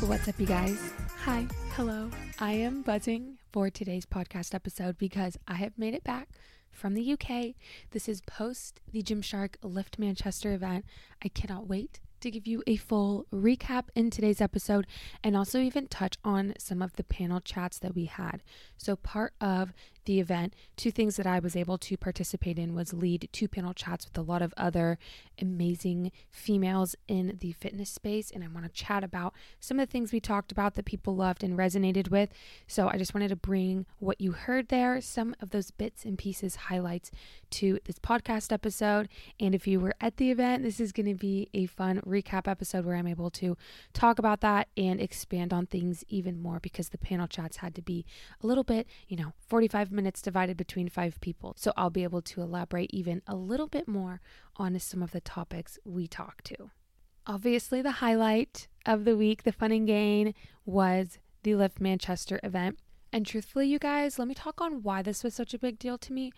What's up, you guys? Hi, hello. I am buzzing for today's podcast episode because I have made it back from the UK. This is post the Gymshark Lift Manchester event. I cannot wait to give you a full recap in today's episode and also even touch on some of the panel chats that we had. So, part of the event, two things that I was able to participate in was lead two panel chats with a lot of other amazing females in the fitness space. And I want to chat about some of the things we talked about that people loved and resonated with. So, I just wanted to bring what you heard there, some of those bits and pieces, highlights to this podcast episode. And if you were at the event, this is going to be a fun recap episode where I'm able to talk about that and expand on things even more because the panel chats had to be a little bit, you know, 45 minutes divided between five people. So I'll be able to elaborate even a little bit more on some of the topics we talked to. Obviously, the highlight of the week, the fun and gain, was the Lift Manchester event. And truthfully, you guys, let me talk on why this was such a big deal to me.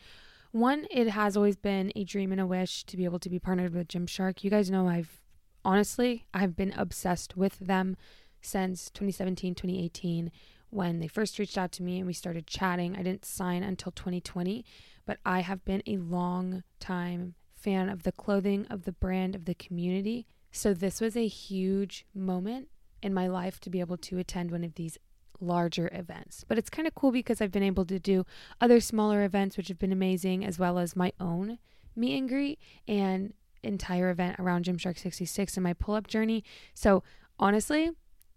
One, it has always been a dream and a wish to be able to be partnered with Gymshark. You guys know I've honestly, I've been obsessed with them since 2017, 2018 when they first reached out to me and we started chatting. I didn't sign until 2020, but I have been a long time fan of the clothing, of the brand, of the community. So this was a huge moment in my life to be able to attend one of these larger events. But it's kind of cool because I've been able to do other smaller events, which have been amazing, as well as my own meet and greet and entire event around Gymshark 66 and my pull up journey. So honestly,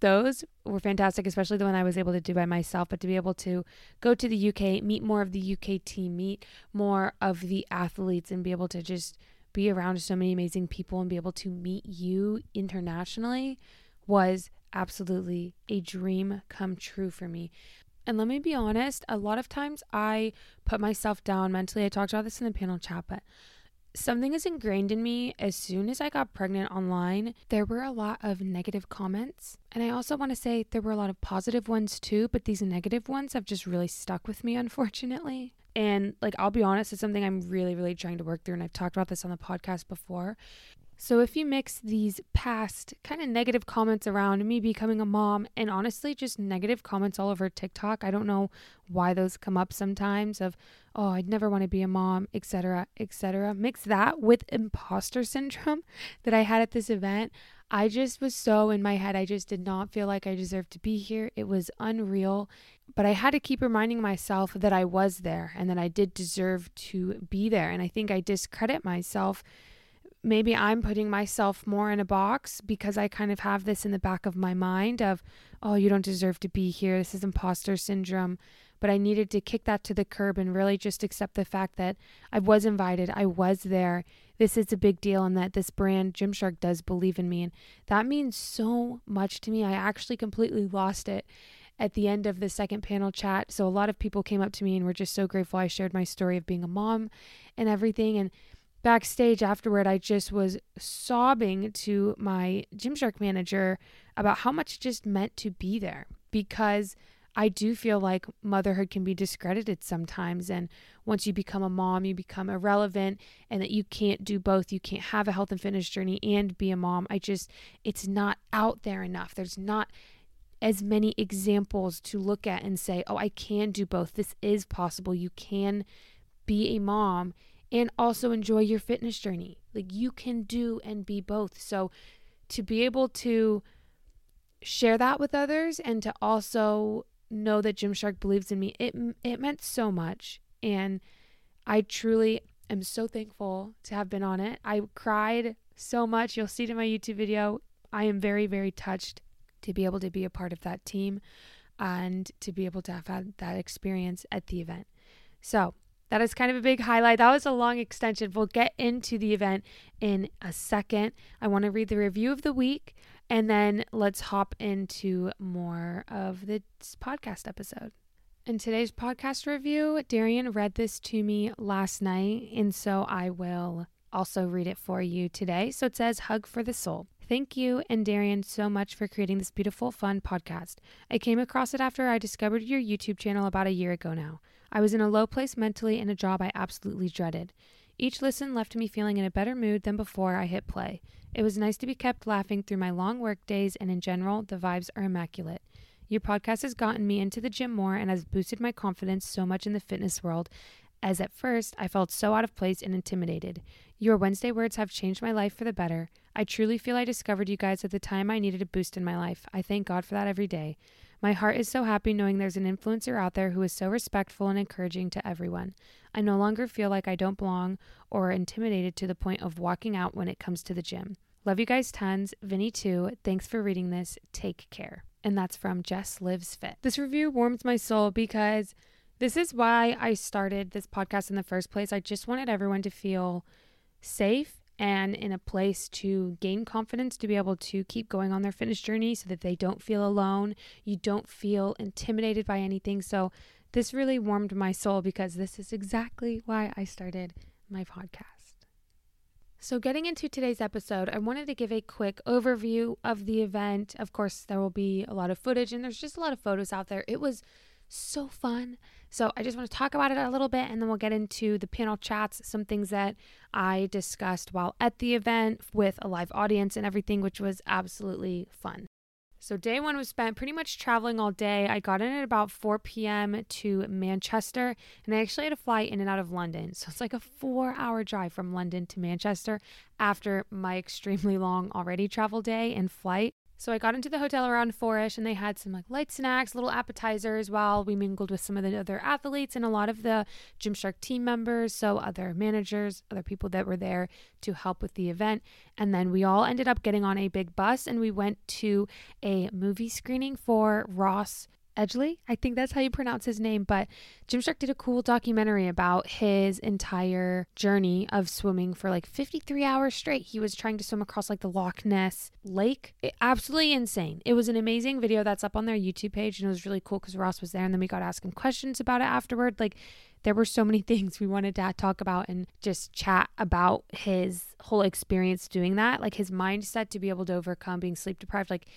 those were fantastic, especially the one I was able to do by myself. But to be able to go to the UK, meet more of the UK team, meet more of the athletes, and be able to just be around so many amazing people and be able to meet you internationally was absolutely a dream come true for me. And let me be honest, a lot of times I put myself down mentally. I talked about this in the panel chat, but something is ingrained in me as soon as I got pregnant online. There were a lot of negative comments. And I also want to say there were a lot of positive ones too, but these negative ones have just really stuck with me, unfortunately. And like, I'll be honest, it's something I'm really, really trying to work through. And I've talked about this on the podcast before. So if you mix these past kind of negative comments around me becoming a mom and honestly just negative comments all over TikTok, I don't know why those come up sometimes of oh, I'd never want to be a mom, etc., etc. Mix that with imposter syndrome that I had at this event. I just was so in my head. I just did not feel like I deserved to be here. It was unreal. But I had to keep reminding myself that I was there and that I did deserve to be there. And I think I discredit myself maybe I'm putting myself more in a box because I kind of have this in the back of my mind of, oh, you don't deserve to be here. This is imposter syndrome. But I needed to kick that to the curb and really just accept the fact that I was invited, I was there. This is a big deal, and that this brand, Gymshark, does believe in me. And that means so much to me. I actually completely lost it at the end of the second panel chat. So a lot of people came up to me and were just so grateful I shared my story of being a mom and everything. And backstage afterward, I just was sobbing to my Gymshark manager about how much it just meant to be there because I do feel like motherhood can be discredited sometimes. And once you become a mom, you become irrelevant and that you can't do both. You can't have a health and fitness journey and be a mom. I just, it's not out there enough. There's not as many examples to look at and say, oh, I can do both. This is possible. You can be a mom and also enjoy your fitness journey. Like you can do and be both. So to be able to share that with others and to also know that Gymshark believes in me, it it meant so much. And I truly am so thankful to have been on it. I cried so much. You'll see it in my YouTube video. I am very, very touched to be able to be a part of that team and to be able to have had that experience at the event. So, that is kind of a big highlight. That was a long extension. We'll get into the event in a second. I want to read the review of the week and then let's hop into more of this podcast episode. In today's podcast review, Darian read this to me last night, and so I will also read it for you today. So it says, Hug for the Soul. Thank you and Darian so much for creating this beautiful, fun podcast. I came across it after I discovered your YouTube channel about a year ago now. I was in a low place mentally in a job I absolutely dreaded. Each listen left me feeling in a better mood than before I hit play. It was nice to be kept laughing through my long work days, and in general, the vibes are immaculate. Your podcast has gotten me into the gym more and has boosted my confidence so much in the fitness world, as at first I felt so out of place and intimidated. Your Wednesday words have changed my life for the better. I truly feel I discovered you guys at the time I needed a boost in my life. I thank God for that every day. My heart is so happy knowing there's an influencer out there who is so respectful and encouraging to everyone. I no longer feel like I don't belong or intimidated to the point of walking out when it comes to the gym. Love you guys tons. Vinny too. Thanks for reading this. Take care. And that's from Jess Lives Fit. This review warms my soul because this is why I started this podcast in the first place. I just wanted everyone to feel safe and in a place to gain confidence to be able to keep going on their fitness journey so that they don't feel alone. You don't feel intimidated by anything. So, this really warmed my soul because this is exactly why I started my podcast. So, getting into today's episode, I wanted to give a quick overview of the event. Of course, there will be a lot of footage and there's just a lot of photos out there. It was so fun. So, I just want to talk about it a little bit and then we'll get into the panel chats, some things that I discussed while at the event with a live audience and everything, which was absolutely fun. So, day one was spent pretty much traveling all day. I got in at about 4 p.m. to Manchester, and I actually had to fly in and out of London. So, it's like a four hour drive from London to Manchester after my extremely long already travel day and flight. So I got into the hotel around four-ish and they had some like light snacks, little appetizers while we mingled with some of the other athletes and a lot of the Gymshark team members, so other managers, other people that were there to help with the event. And then we all ended up getting on a big bus and we went to a movie screening for Ross Edgley. I think that's how you pronounce his name. But Jim Gymshark did a cool documentary about his entire journey of swimming for like 53 hours straight. He was trying to swim across like the Loch Ness Lake. It, absolutely insane. It was an amazing video that's up on their YouTube page, and it was really cool because Ross was there, and then we got to ask him questions about it afterward. Like there were so many things we wanted to talk about and just chat about his whole experience doing that, like his mindset to be able to overcome being sleep deprived. Like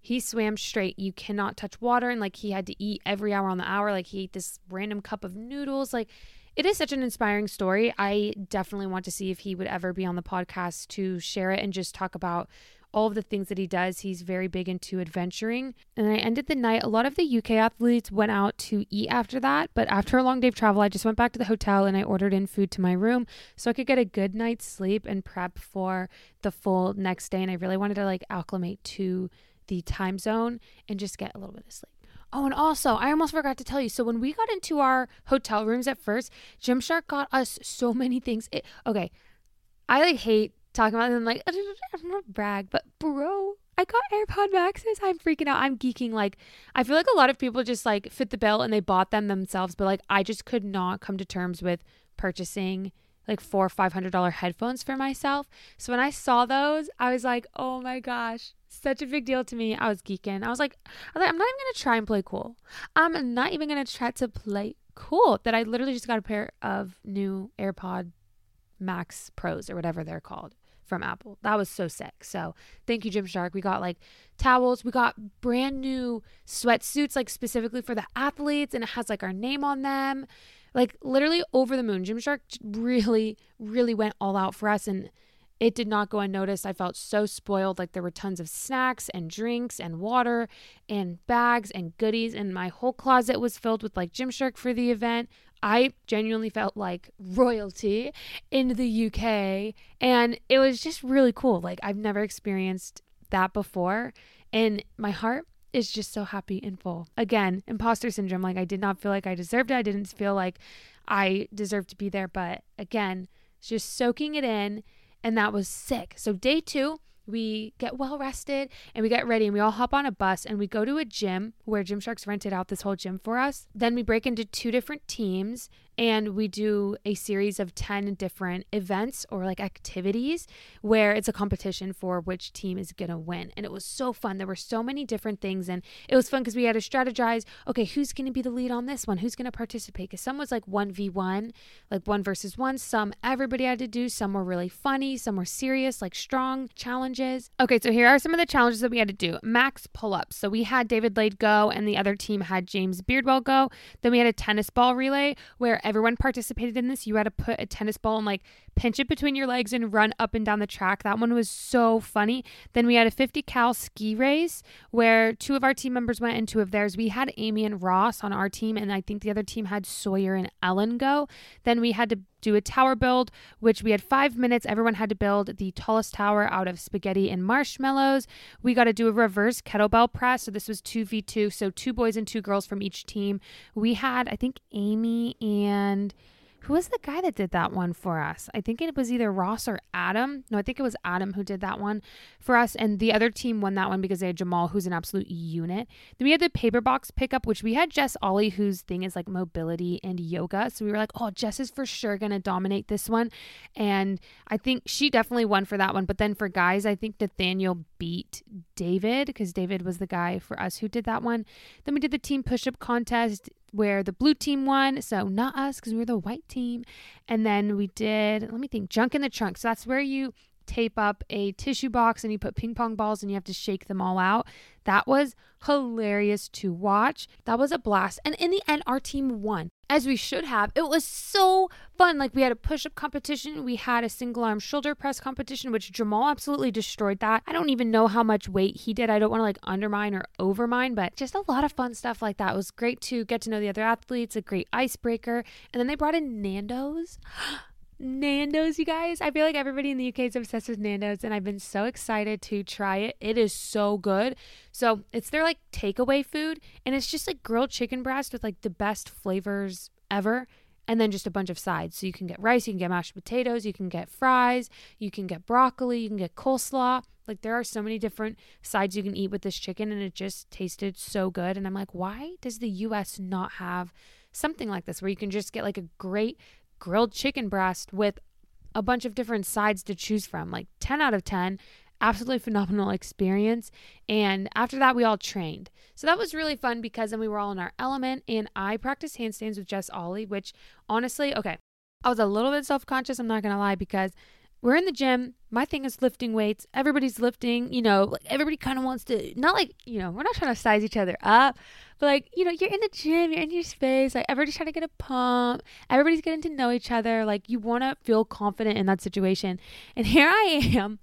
he swam straight. You cannot touch water. And like he had to eat every hour on the hour. Like he ate this random cup of noodles. Like it is such an inspiring story. I definitely want to see if he would ever be on the podcast to share it and just talk about all of the things that he does. He's very big into adventuring. And I ended the night. A lot of the UK athletes went out to eat after that. But after a long day of travel, I just went back to the hotel and I ordered in food to my room so I could get a good night's sleep and prep for the full next day. And I really wanted to like acclimate to the time zone and just get a little bit of sleep. Oh, and also, I almost forgot to tell you. So when we got into our hotel rooms at first, Gymshark got us so many things. It, okay, I like hate talking about them. Like, I'm not brag, but bro, I got AirPod Maxes. I'm freaking out. I'm geeking. Like, I feel like a lot of people just like fit the bill and they bought them themselves, but like, I just could not come to terms with purchasing like four or five hundred dollar headphones for myself. So when I saw those, I was like, oh my gosh, such a big deal to me. I was geeking. I was like, I was like, I'm not even gonna try and play cool. I'm not even gonna try to play cool. That I literally just got a pair of new AirPod Max Pros or whatever they're called from Apple. That was so sick. So thank you, Gymshark. We got like towels. We got brand new sweatsuits, like specifically for the athletes, and it has like our name on them. Like literally over the moon. Gymshark really, really went all out for us. And it did not go unnoticed. I felt so spoiled. Like there were tons of snacks and drinks and water and bags and goodies. And my whole closet was filled with like Gymshark for the event. I genuinely felt like royalty in the UK. And it was just really cool. Like I've never experienced that before. And my heart is just so happy and full. Again, imposter syndrome. Like I did not feel like I deserved it. I didn't feel like I deserved to be there. But again, just soaking it in and that was sick. So, day two, we get well rested and we get ready and we all hop on a bus and we go to a gym where Gymsharks rented out this whole gym for us. Then we break into two different teams and we do a series of 10 different events or like activities where it's a competition for which team is going to win. And it was so fun. There were so many different things and it was fun because we had to strategize okay, who's going to be the lead on this one? Who's going to participate? Because some was like 1v1, like one versus one. Some everybody had to do. Some were really funny. Some were serious, like strong challenges. Okay, so here are some of the challenges that we had to do max pull ups. So we had David Laid go and the other team had James Beardwell go. Then we had a tennis ball relay where everyone participated in this. You had to put a tennis ball and like pinch it between your legs and run up and down the track. That one was so funny. Then we had a 50 cal ski race where two of our team members went and two of theirs. We had Amy and Ross on our team, and I think the other team had Sawyer and Ellen go. Then we had to do a tower build, which we had five minutes. Everyone had to build the tallest tower out of spaghetti and marshmallows. We got to do a reverse kettlebell press. So this was 2v2. So two boys and two girls from each team. We had, I think, Amy and who was the guy that did that one for us? I think it was either Ross or Adam. No, I think it was Adam who did that one for us. And the other team won that one because they had Jamal, who's an absolute unit. Then we had the paper box pickup, which we had Jess Ollie, whose thing is like mobility and yoga. So we were like, oh, Jess is for sure going to dominate this one. And I think she definitely won for that one. But then for guys, I think Nathaniel beat David because David was the guy for us who did that one. Then we did the team push up contest where the blue team won. So not us because we were the white team. And then we did, let me think, junk in the trunk. So that's where you tape up a tissue box and you put ping pong balls and you have to shake them all out. That was hilarious to watch. That was a blast. And in the end, our team won, as we should have. It was so fun. Like, we had a push up competition, we had a single arm shoulder press competition, which Jamal absolutely destroyed that. I don't even know how much weight he did. I don't want to like undermine or overmine, but just a lot of fun stuff like that. It was great to get to know the other athletes, a great icebreaker. And then they brought in Nando's. Nando's, you guys. I feel like everybody in the UK is obsessed with Nando's, and I've been so excited to try it. It is so good. So it's their like takeaway food, and it's just like grilled chicken breast with like the best flavors ever. And then just a bunch of sides. So you can get rice, you can get mashed potatoes, you can get fries, you can get broccoli, you can get coleslaw. Like there are so many different sides you can eat with this chicken, and it just tasted so good. And I'm like, why does the US not have something like this where you can just get like a great grilled chicken breast with a bunch of different sides to choose from. Like 10 out of 10. Absolutely phenomenal experience. And after that, we all trained. So that was really fun because then we were all in our element. And I practiced handstands with Jess Ollie, which honestly, okay, I was a little bit self conscious. I'm not to lie because we're in the gym. My thing is lifting weights. Everybody's lifting, you know, like everybody kind of wants to, not like, you know, we're not trying to size each other up, but like, you know, you're in the gym, you're in your space. Like everybody's trying to get a pump. Everybody's getting to know each other. Like you want to feel confident in that situation. And here I am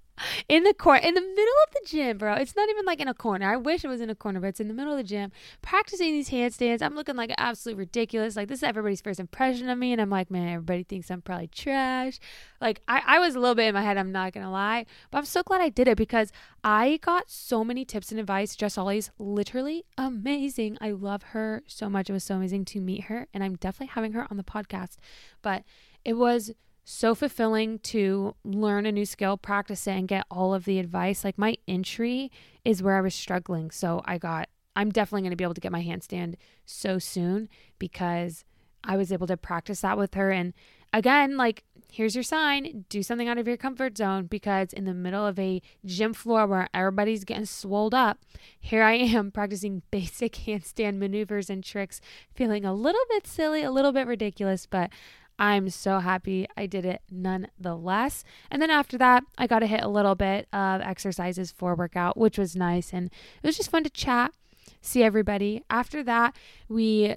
in the corner, in the middle of the gym, bro. It's not even like in a corner. I wish it was in a corner, but it's in the middle of the gym, practicing these handstands. I'm looking like absolutely ridiculous. Like this is everybody's first impression of me, and I'm like, man, everybody thinks I'm probably trash. Like I, I was a little bit in my head. I'm not gonna lie, but I'm so glad I did it because I got so many tips and advice. Jess Ollie's literally amazing. I love her so much. It was so amazing to meet her, and I'm definitely having her on the podcast. But it was so fulfilling to learn a new skill, practice it, and get all of the advice. Like my entry is where I was struggling. So I got, I'm definitely going to be able to get my handstand so soon because I was able to practice that with her. And again, like, here's your sign do something out of your comfort zone because in the middle of a gym floor where everybody's getting swolled up, here I am practicing basic handstand maneuvers and tricks, feeling a little bit silly, a little bit ridiculous, but I'm so happy I did it nonetheless. And then after that, I got to hit a little bit of exercises for workout, which was nice. And it was just fun to chat, see everybody. After that, we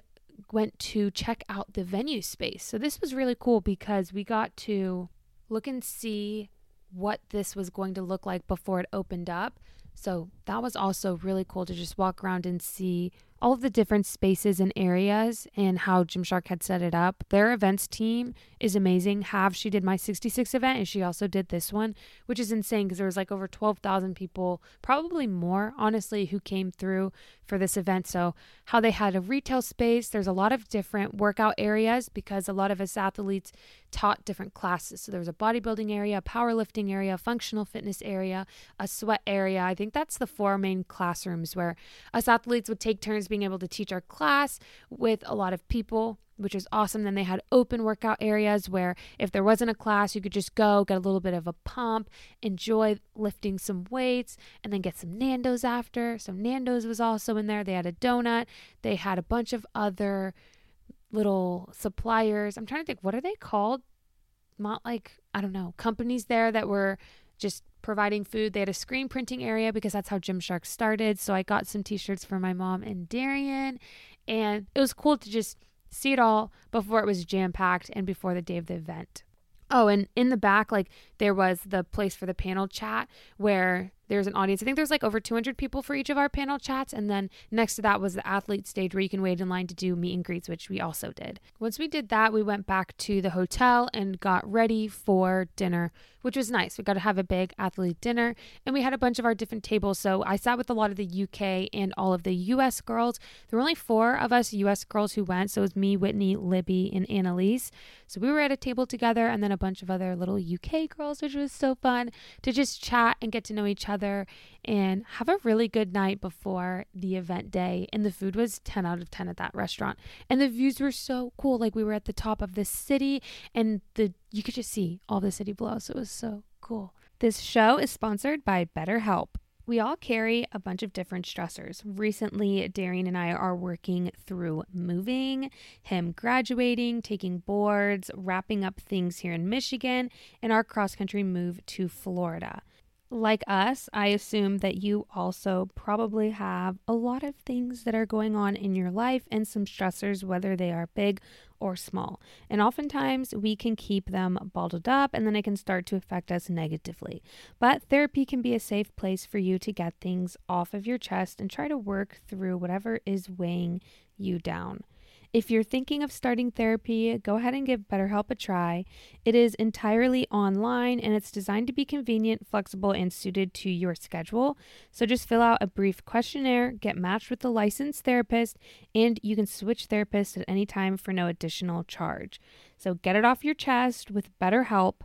went to check out the venue space. So this was really cool because we got to look and see what this was going to look like before it opened up. So that was also really cool to just walk around and see all of the different spaces and areas and how Gymshark had set it up. Their events team is amazing. Have she did my 66 event and she also did this one, which is insane because there was like over 12,000 people, probably more honestly, who came through for this event. So, how they had a retail space, there's a lot of different workout areas because a lot of us athletes taught different classes. So, there was a bodybuilding area, a powerlifting area, a functional fitness area, a sweat area. I think that's the four main classrooms where us athletes would take turns being able to teach our class with a lot of people which was awesome. Then they had open workout areas where if there wasn't a class, you could just go get a little bit of a pump, enjoy lifting some weights, and then get some Nando's after. So Nando's was also in there. They had a donut. They had a bunch of other little suppliers. I'm trying to think, what are they called? Not like, I don't know, companies there that were just providing food. They had a screen printing area because that's how Gymshark started. So I got some t shirts for my mom and Darian. And it was cool to just see it all before it was jam packed and before the day of the event. Oh, and in the back, like there was the place for the panel chat where there's an audience. I think there's like over 200 people for each of our panel chats. And then next to that was the athlete stage where you can wait in line to do meet and greets, which we also did. Once we did that, we went back to the hotel and got ready for dinner, which was nice. We got to have a big athlete dinner and we had a bunch of our different tables. So I sat with a lot of the UK and all of the US girls. There were only four of us US girls who went. So it was me, Whitney, Libby, and Annalise. So we were at a table together and then a bunch of other little UK girls, which was so fun to just chat and get to know each other and have a really good night before the event day. And the food was 10 out of 10 at that restaurant. And the views were so cool. Like we were at the top of the city and the you could just see all the city below. So it was so cool. This show is sponsored by BetterHelp. We all carry a bunch of different stressors. Recently, Darian and I are working through moving, him graduating, taking boards, wrapping up things here in Michigan, and our cross country move to Florida like us, I assume that you also probably have a lot of things that are going on in your life and some stressors, whether they are big or small. And oftentimes we can keep them bottled up and then it can start to affect us negatively. But therapy can be a safe place for you to get things off of your chest and try to work through whatever is weighing you down. If you're thinking of starting therapy, go ahead and give BetterHelp a try. It is entirely online and it's designed to be convenient, flexible, and suited to your schedule. So just fill out a brief questionnaire, get matched with a licensed therapist, and you can switch therapists at any time for no additional charge. So get it off your chest with BetterHelp.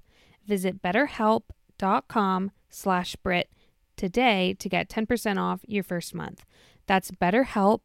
Visit betterhelp.com slash Brit today to get 10% off your first month. That's BetterHelp,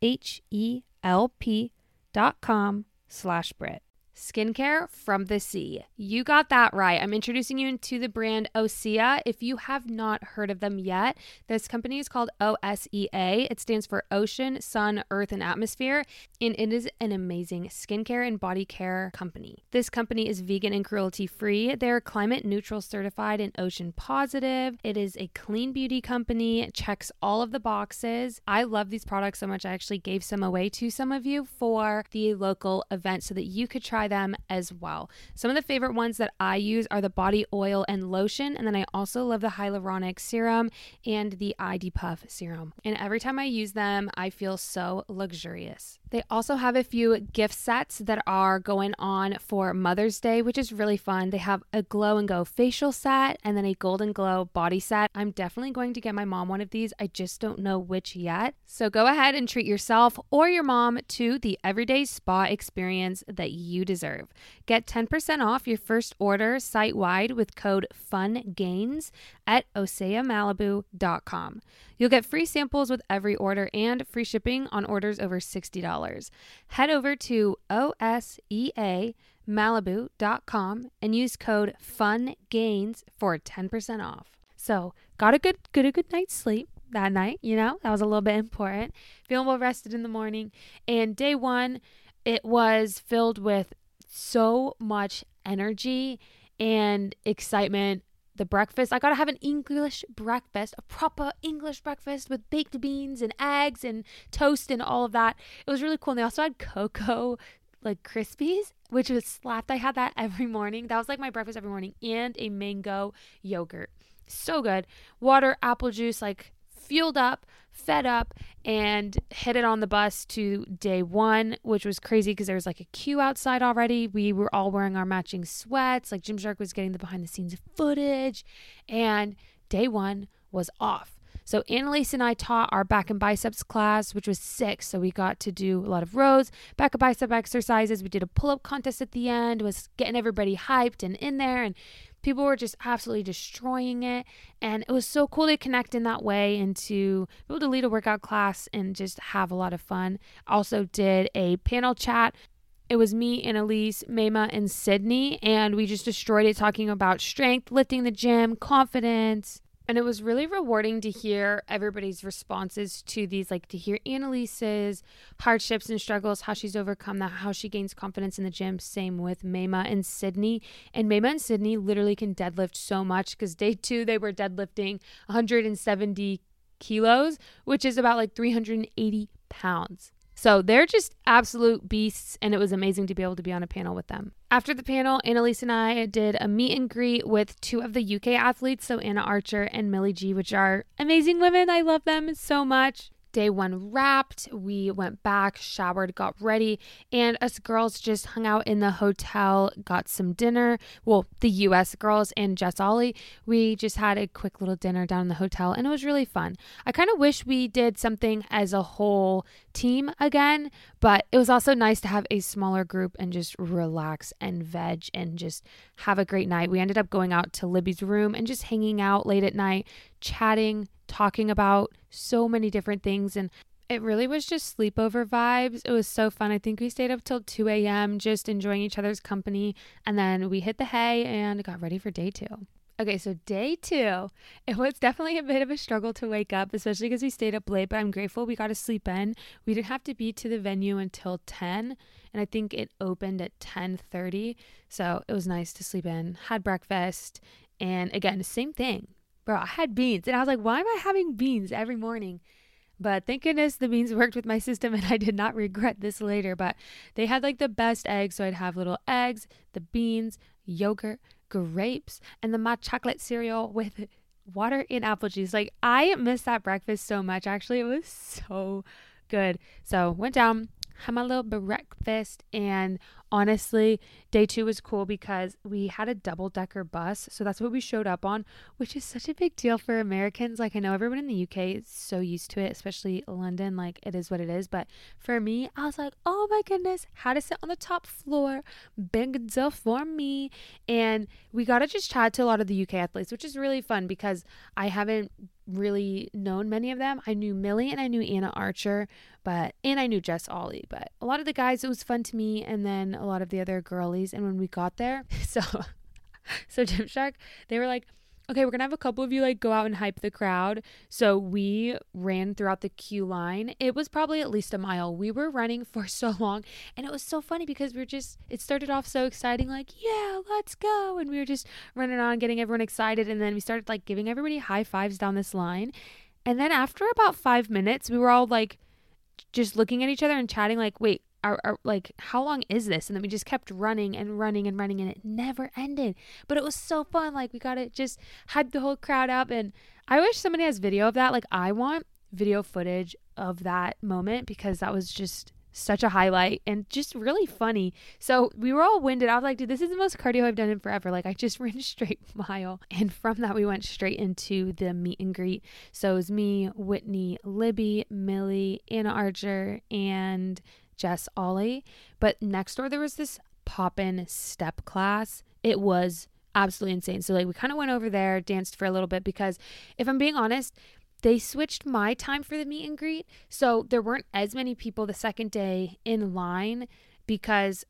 H-E-L-P dot com slash Brit. Skincare from the sea. You got that right. I'm introducing you to the brand Osea. If you have not heard of them yet, this company is called OSEA. It stands for Ocean, Sun, Earth, and Atmosphere, and it is an amazing skincare and body care company. This company is vegan and cruelty free. They're climate neutral certified and ocean positive. It is a clean beauty company, checks all of the boxes. I love these products so much. I actually gave some away to some of you for the local event so that you could try try them as well. Some of the favorite ones that I use are the body oil and lotion, and then I also love the hyaluronic serum and the ID Puff serum. And every time I use them, I feel so luxurious. They also have a few gift sets that are going on for Mother's Day, which is really fun. They have a glow and go facial set and then a golden glow body set. I'm definitely going to get my mom one of these. I just don't know which yet. So go ahead and treat yourself or your mom to the everyday spa experience that you deserve. Get 10% off your first order site wide with code FUNGAINS at oseamalibu.com. You'll get free samples with every order and free shipping on orders over $60. Head over to oseamalibu.com and use code FUNGAINS for 10% off. So, got a good good a good night's sleep that night, you know? That was a little bit important. Feeling well rested in the morning. And day 1, it was filled with so much energy and excitement. The breakfast, I gotta have an English breakfast, a proper English breakfast with baked beans and eggs and toast and all of that. It was really cool. And they also had cocoa like Krispies, which was slapped. I had that every morning. That was like my breakfast every morning, and a mango yogurt. So good. Water, apple juice, like fueled up, fed up, and it on the bus to day one, which was crazy because there was like a queue outside already. We were all wearing our matching sweats. Like Gymshark was getting the behind the scenes footage, and day one was off. So Annalise and I taught our back and biceps class, which was six. So we got to do a lot of rows, back and bicep exercises. We did a pull-up contest at the end, was getting everybody hyped and in there and people were just absolutely destroying it. And it was so cool to connect in that way and to be able to lead a workout class and just have a lot of fun. Also did a panel chat. It was me and Elise, Mayma, and Sydney, and we just destroyed it talking about strength, lifting the gym, confidence, and it was really rewarding to hear everybody's responses to these, like to hear Annalise's hardships and struggles, how she's overcome that, how she gains confidence in the gym. Same with Mayma and Sydney. And Mayma and Sydney literally can deadlift so much because day two, they were deadlifting 170 kilos, which is about like 380 pounds. So they're just absolute beasts, and it was amazing to be able to be on a panel with them. After the panel, Annalise and I did a meet and greet with two of the UK athletes, so Anna Archer and Millie G, which are amazing women. I love them so much. Day one wrapped. We went back, showered, got ready, and us girls just hung out in the hotel, got some dinner. Well, the US girls and Jess Ollie, we just had a quick little dinner down in the hotel, and it was really fun. I kind of wish we did something as a whole team again, but it was also nice to have a smaller group and just relax and veg and just have a great night. We ended up going out to Libby's room and just hanging out late at night, chatting, talking about so many different things. And it really was just sleepover vibes. It was so fun. I think we stayed up till 2 a.m. just enjoying each other's company. And then we hit the hay and got ready for day two. Okay, so day two, it was definitely a bit of a struggle to wake up, especially because we stayed up late, but I'm grateful we got to sleep in. We didn't have to be to the venue until 10, and I think it opened at 10:30. So it was nice to sleep in, had breakfast, and again, same thing bro, I had beans. And I was like, why am I having beans every morning? But thank goodness the beans worked with my system and I did not regret this later. But they had like the best eggs. So I'd have little eggs, the beans, yogurt, grapes, and then my chocolate cereal with water and apple juice. Like I miss that breakfast so much. Actually, it was so good. So went down, had my little breakfast and honestly day two was cool because we had a double decker bus so that's what we showed up on which is such a big deal for americans. Like i know everyone in the uk is so used to it especially london like it is what it is but for me i was like oh my goodness how to sit on the top floor big deal for me. And we got to just chat to a lot of the uk athletes which is really fun because i haven't really known many of them. I knew Millie and I knew Anna Archer, but and I knew Jess Ollie. But a lot of the guys, it was fun to me, and then a lot of the other girlies. And when we got there, so so Gymshark, they were like, okay, we're gonna have a couple of you like go out and hype the crowd. So we ran throughout the queue line. It was probably at least a mile. We were running for so long, and it was so funny because we are just, it started off so exciting, like, yeah, let's go. And we were just running on, getting everyone excited. And then we started like giving everybody high fives down this line. And then after about five minutes, we were all like, just looking at each other and chatting, like, wait, are, are, like how long is this and then we just kept running and running and running and it never ended but it was so fun like we got to just hype the whole crowd up and i wish somebody has video of that like i want video footage of that moment because that was just such a highlight and just really funny. So we were all winded. I was like, dude, this is the most cardio I've done in forever. Like, I just ran a straight mile. And from that, we went straight into the meet and greet. So it was me, Whitney, Libby, Millie, Anna Archer, and Jess Ollie. But next door, there was this pop in step class. It was absolutely insane. So, like, we kind of went over there, danced for a little bit because if I'm being honest, they switched my time for the meet and greet. So, there weren't as many people the second day in line because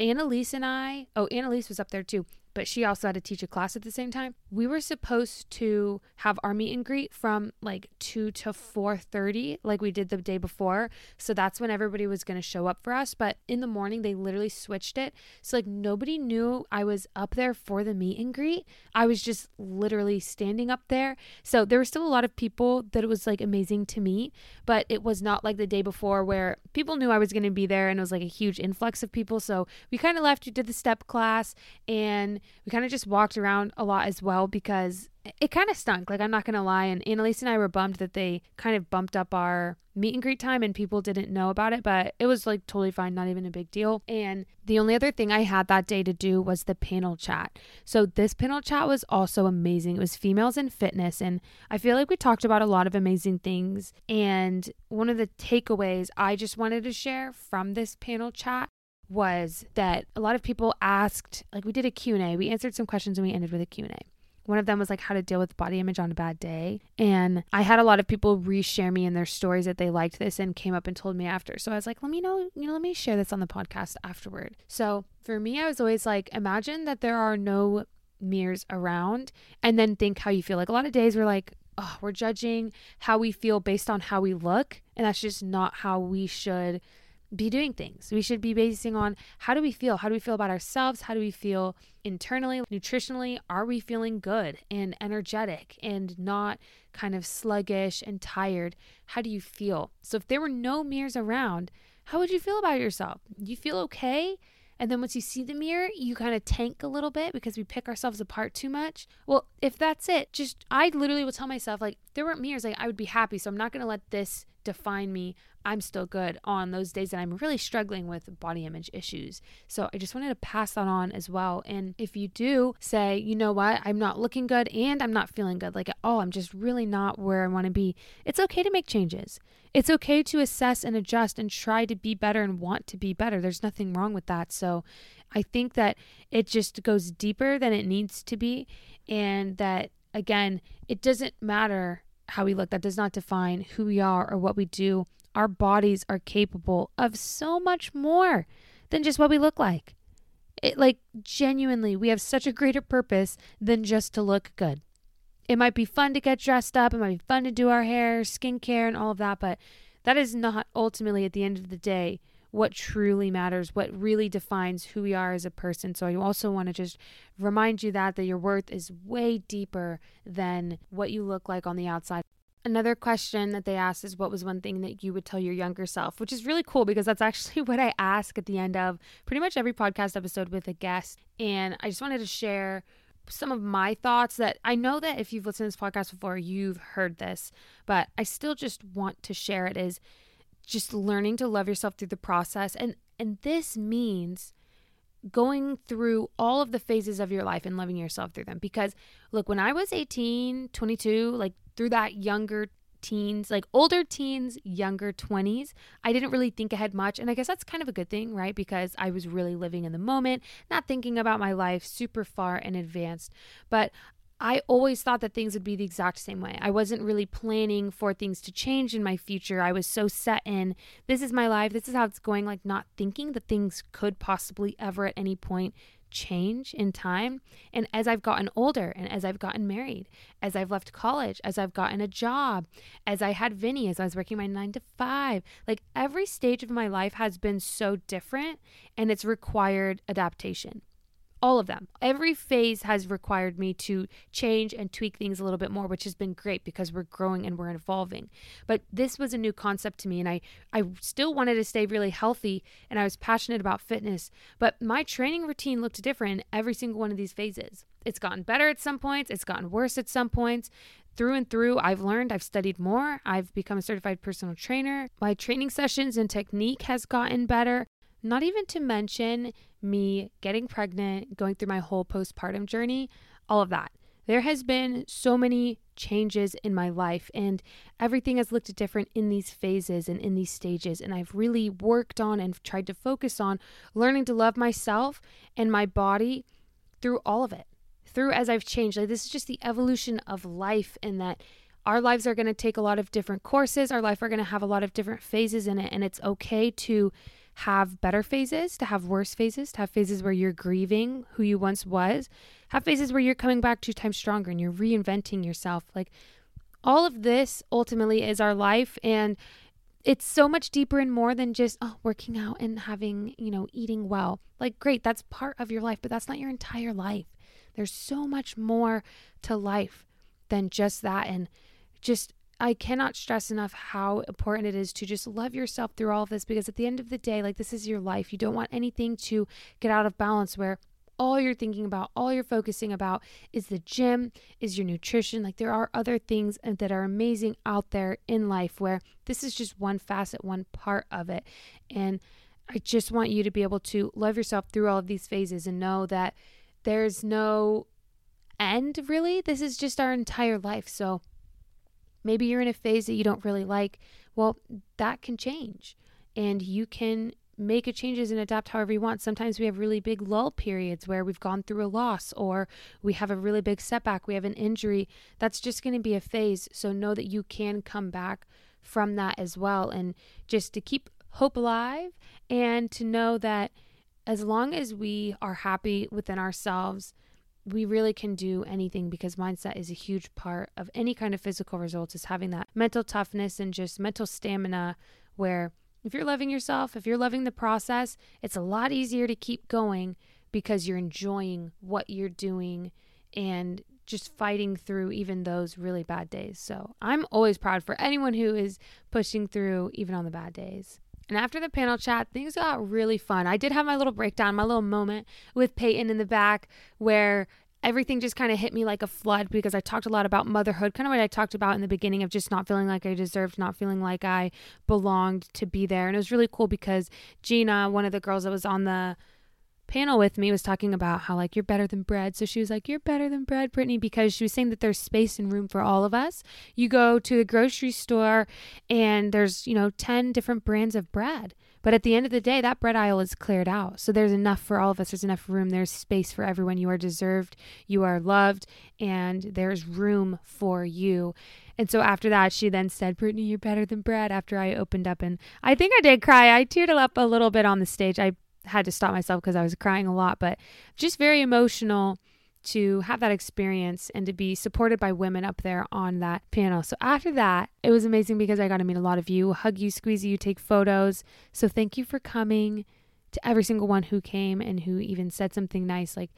Annalise and I, oh, Annalise was up there too. But she also had to teach a class at the same time. We were supposed to have our meet and greet from like 2 to 4:30 like we did the day before. So that's when everybody was going to show up for us, but in the morning they literally switched it. So like nobody knew I was up there for the meet and greet. I was just literally standing up there. So there were still a lot of people that it was like amazing to meet, but it was not like the day before where people knew I was going to be there and it was like a huge influx of people. So we kind of left, we did the step class and we kind of just walked around a lot as well because it kind of stunk. Like, I'm not going to lie. And Annalise and I were bummed that they kind of bumped up our meet and greet time and people didn't know about it, but it was like totally fine, not even a big deal. And the only other thing I had that day to do was the panel chat. So, this panel chat was also amazing. It was females in fitness. And I feel like we talked about a lot of amazing things. And one of the takeaways I just wanted to share from this panel chat was that a lot of people asked like we did a Q&A. We answered some questions and we ended with a Q&A. One of them was like how to deal with body image on a bad day. And I had a lot of people reshare me in their stories that they liked this and came up and told me after. So I was like, let me know, you know, let me share this on the podcast afterward. So for me, I was always like, imagine that there are no mirrors around and then think how you feel. Like a lot of days we're like, oh, we're judging how we feel based on how we look. And that's just not how we should be doing things. We should be basing on how do we feel? How do we feel about ourselves? How do we feel internally, nutritionally? Are we feeling good and energetic and not kind of sluggish and tired? How do you feel? So if there were no mirrors around, how would you feel about yourself? You feel okay? And then once you see the mirror, you kind of tank a little bit because we pick ourselves apart too much. Well, if that's it, just I literally will tell myself like there weren't mirrors, like I would be happy. So I'm not gonna let this define me. I'm still good on those days that I'm really struggling with body image issues. So I just wanted to pass that on as well. And if you do say, you know what, I'm not looking good and I'm not feeling good, like, oh, I'm just really not where I want to be, it's okay to make changes. It's okay to assess and adjust and try to be better and want to be better. There's nothing wrong with that. So I think that it just goes deeper than it needs to be. And that, again, it doesn't matter how we look. That does not define who we are or what we do our bodies are capable of so much more than just what we look like. It, like, genuinely, we have such a greater purpose than just to look good. It might be fun to get dressed up, it might be fun to do our hair, skincare, and all of that, but that is not ultimately, at the end of the day, what truly matters, what really defines who we are as a person. So I also want to just remind you that that your worth is way deeper than what you look like on the outside. Another question that they asked is what was one thing that you would tell your younger self, which is really cool because that's actually what I ask at the end of pretty much every podcast episode with a guest. And I just wanted to share some of my thoughts that I know that if you've listened to this podcast before, you've heard this, but I still just want to share it is just learning to love yourself through the process. And and this means going through all of the phases of your life and loving yourself through them. Because look, when I was 18, 22, like through that younger teens, like older teens, younger 20s, I didn't really think ahead much. And I guess that's kind of a good thing, right? Because I was really living in the moment, not thinking about my life super far in advance. But I always thought that things would be the exact same way. I wasn't really planning for things to change in my future. I was so set in this is my life, this is how it's going, like not thinking that things could possibly ever at any point change in time. And as I've gotten older and as I've gotten married, as I've left college, as I've gotten a job, as I had Vinny, as I was working my nine to five, like every stage of my life has been so different and it's required adaptation all of them. Every phase has required me to change and tweak things a little bit more, which has been great because we're growing and we're evolving. But this was a new concept to me and I I still wanted to stay really healthy and I was passionate about fitness, but my training routine looked different in every single one of these phases. It's gotten better at some points, it's gotten worse at some points through and through, I've learned, I've studied more, I've become a certified personal trainer. My training sessions and technique has gotten better. Not even to mention me getting pregnant, going through my whole postpartum journey, all of that. There has been so many changes in my life, and everything has looked different in these phases and in these stages. And I've really worked on and tried to focus on learning to love myself and my body through all of it, through as I've changed. Like, this is just the evolution of life, and that our lives are going to take a lot of different courses. Our life are going to have a lot of different phases in it, and it's okay to have better phases, to have worse phases, to have phases where you're grieving who you once was, have phases where you're coming back two times stronger and you're reinventing yourself. Like all of this ultimately is our life and it's so much deeper and more than just oh, working out and having, you know, eating well. Like great, that's part of your life, but that's not your entire life. There's so much more to life than just that and just I cannot stress enough how important it is to just love yourself through all of this because at the end of the day, like this is your life. You don't want anything to get out of balance where all you're thinking about, all you're focusing about is the gym, is your nutrition. Like there are other things uh, that are amazing out there in life where this is just one facet, one part of it. And I just want you to be able to love yourself through all of these phases and know that there's no end really. This is just our entire life. So maybe you're in a phase that you don't really like. Well, that can change and you can make changes and adapt however you want. Sometimes we have really big lull periods where we've gone through a loss or we have a really big setback, we have an injury. That's just going to be a phase. So know that you can come back from that as well. And just to keep hope alive and to know that as long as we are happy within ourselves, we really can do anything because mindset is a huge part of any kind of physical results is having that mental toughness and just mental stamina where if you're loving yourself, if you're loving the process, it's a lot easier to keep going because you're enjoying what you're doing and just fighting through even those really bad days. So I'm always proud for anyone who is pushing through even on the bad days. And after the panel chat, things got really fun. I did have my little breakdown, my little moment with Peyton in the back where everything just kind of hit me like a flood because I talked a lot about motherhood, kind of what I talked about in the beginning of just not feeling like I deserved, not feeling like I belonged to be there. And it was really cool because Gina, one of the girls that was on the panel with me was talking about how like you're better than bread. So she was like, You're better than bread, Brittany, because she was saying that there's space and room for all of us. You go to the grocery store and there's, you know, 10 different brands of bread. But at the end of the day, that bread aisle is cleared out. So there's enough for all of us. There's enough room. There's space for everyone. You are deserved. You are loved. And there's room for you. And so after that, she then said, Brittany, you're better than bread. After I opened up, and I think I did cry. I teared up a little bit on the stage. I had to stop myself because I was crying a lot, but just very emotional to have that experience and to be supported by women up there on that panel. So after that, it was amazing because I got to meet a lot of you, hug you, squeeze you, take photos. So thank you for coming to every single one who came and who even said something nice. Like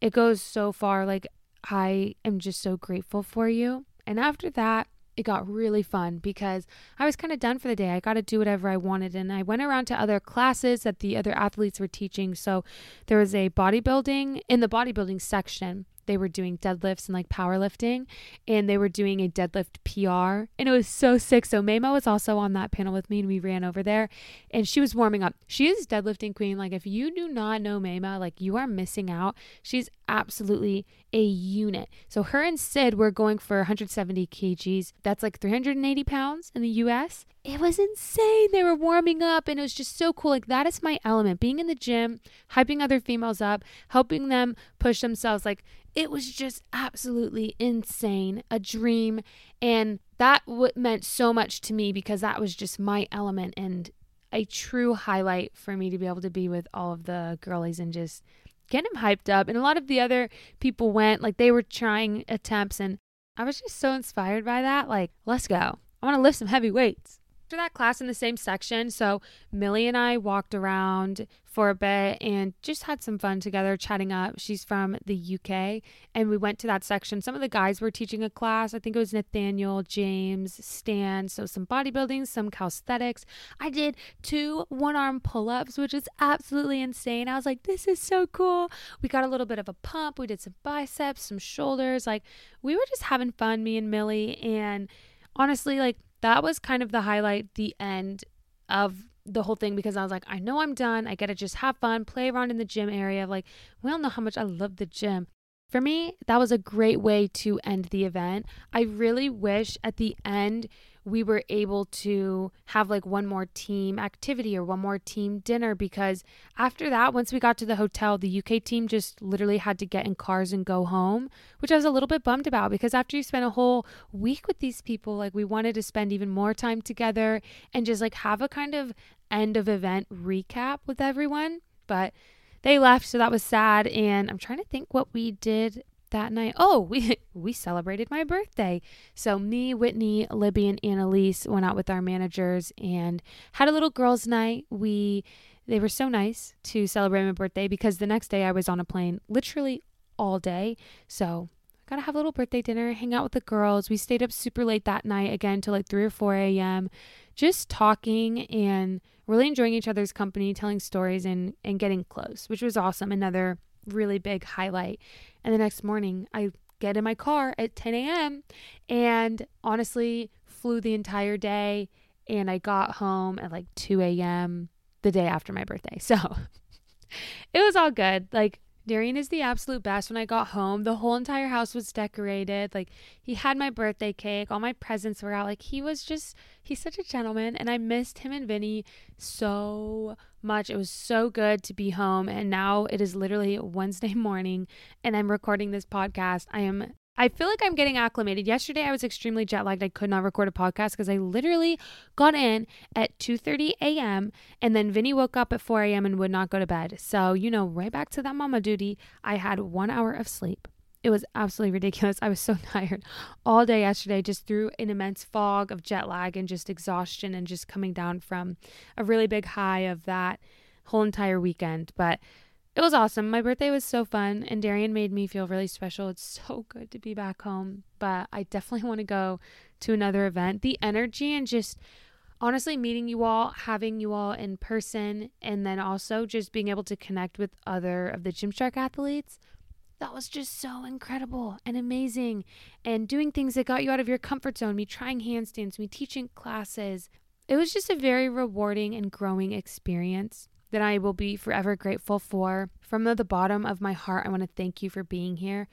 it goes so far. Like I am just so grateful for you. And after that, it got really fun because I was kind of done for the day. I got to do whatever I wanted. And I went around to other classes that the other athletes were teaching. So there was a bodybuilding in the bodybuilding section they were doing deadlifts and like powerlifting and they were doing a deadlift PR and it was so sick. So Mayma was also on that panel with me and we ran over there and she was warming up. She is deadlifting queen. Like if you do not know Mayma, like you are missing out. She's absolutely a unit. So her and Sid were going for 170 kgs. That's like 380 pounds in the US. It was insane. They were warming up and it was just so cool. Like that is my element. Being in the gym, hyping other females up, helping them push themselves. Like it was just absolutely insane, a dream. And that w- meant so much to me because that was just my element and a true highlight for me to be able to be with all of the girlies and just get them hyped up. And a lot of the other people went, like they were trying attempts. And I was just so inspired by that. Like, let's go. I want to lift some heavy weights after that class in the same section. So Millie and I walked around for a bit and just had some fun together chatting up. She's from the UK and we went to that section. Some of the guys were teaching a class. I think it was Nathaniel, James, Stan. So some bodybuilding, some calisthenics. I did two one arm pull ups, which is absolutely insane. I was like, this is so cool. We got a little bit of a pump. We did some biceps, some shoulders. Like we were just having fun, me and Millie. And honestly, like that was kind of the highlight, the end of the whole thing because I was like, I know I'm done. I got to just have fun, play around in the gym area. Like, we all know how much I love the gym. For me, that was a great way to end the event. I really wish at the end we were able to have like one more team activity or one more team dinner because after that, once we got to the hotel, the UK team just literally had to get in cars and go home, which I was a little bit bummed about because after you spend a whole week with these people, like we wanted to spend even more time together and just like have a kind of end of event recap with everyone. But they left, so that was sad. And I'm trying to think what we did that night. Oh, we we celebrated my birthday. So me, Whitney, Libby, and Annalise went out with our managers and had a little girls' night. We they were so nice to celebrate my birthday because the next day I was on a plane literally all day. So I gotta have a little birthday dinner, hang out with the girls. We stayed up super late that night again till like three or four a.m. Just talking and really enjoying each other's company, telling stories and and getting close, which was awesome. Another really big highlight. And the next morning, I get in my car at 10 a.m. and honestly flew the entire day. And I got home at like 2 a.m. the day after my birthday. So it was all good. Like, Darian is the absolute best. When I got home, the whole entire house was decorated. Like he had my birthday cake, all my presents were out. Like he was just he's such a gentleman and I missed him and Vinny so much. It was so good to be home and now it is literally Wednesday morning and I'm recording this podcast. I am I feel like I'm getting acclimated. Yesterday I was extremely jet lagged. I could not record a podcast because I literally got in at 2:30 a.m. and then Vinny woke up at 4 a.m. and would not go to bed. So, you know, right back to that mama duty. I had 1 hour of sleep. It was absolutely ridiculous. I was so tired all day yesterday just through an immense fog of jet lag and just exhaustion and just coming down from a really big high of that whole entire weekend. But it was awesome. My birthday was so fun, and Darian made me feel really special. It's so good to be back home, but I definitely want to go to another event. The energy and just honestly meeting you all, having you all in person, and then also just being able to connect with other of the Gymshark athletes. That was just so incredible and amazing. And doing things that got you out of your comfort zone, me trying handstands, me teaching classes. It was just a very rewarding and growing experience that I will be forever grateful for. From the bottom of my heart, I want to thank you for being here.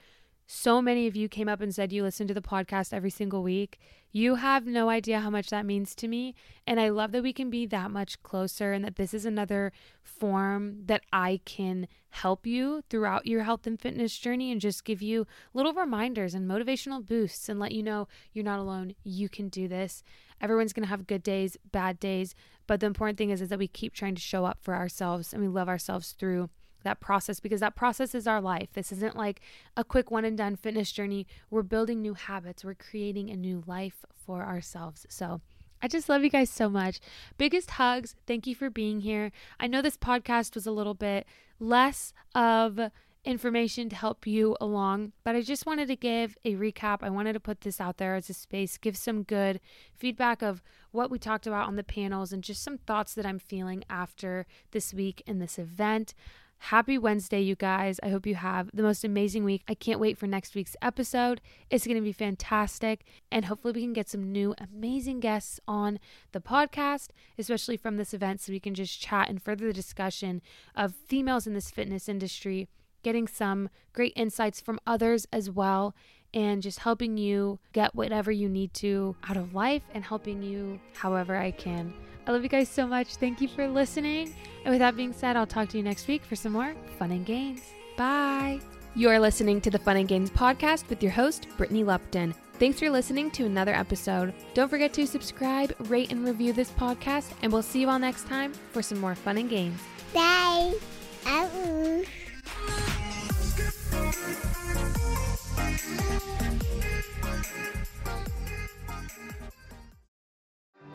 So many of you came up and said you listen to the podcast every single week. You have no idea how much that means to me. And I love that we can be that much closer and that this is another form that I can help you throughout your health and fitness journey and just give you little reminders and motivational boosts and let you know you're not alone. You can do this. Everyone's going to have good days, bad days. But the important thing is, is that we keep trying to show up for ourselves and we love ourselves through that process because that process is our life. This isn't like a quick one and done fitness journey. We're building new habits, we're creating a new life for ourselves. So, I just love you guys so much. Biggest hugs. Thank you for being here. I know this podcast was a little bit less of information to help you along, but I just wanted to give a recap. I wanted to put this out there as a space, give some good feedback of what we talked about on the panels and just some thoughts that I'm feeling after this week and this event. Happy Wednesday, you guys. I hope you have the most amazing week. I can't wait for next week's episode. It's going to be fantastic. And hopefully, we can get some new amazing guests on the podcast, especially from this event, so we can just chat and further the discussion of females in this fitness industry, getting some great insights from others as well, and just helping you get whatever you need to out of life and helping you however I can. I love you guys so much. Thank you for listening. And with that being said, I'll talk to you next week for some more fun and games. Bye. You're listening to the Fun and Gains podcast with your host, Brittany Lupton. Thanks for listening to another episode. Don't forget to subscribe, rate, and review this podcast, and we'll see you all next time for some more fun and games. Bye. Um.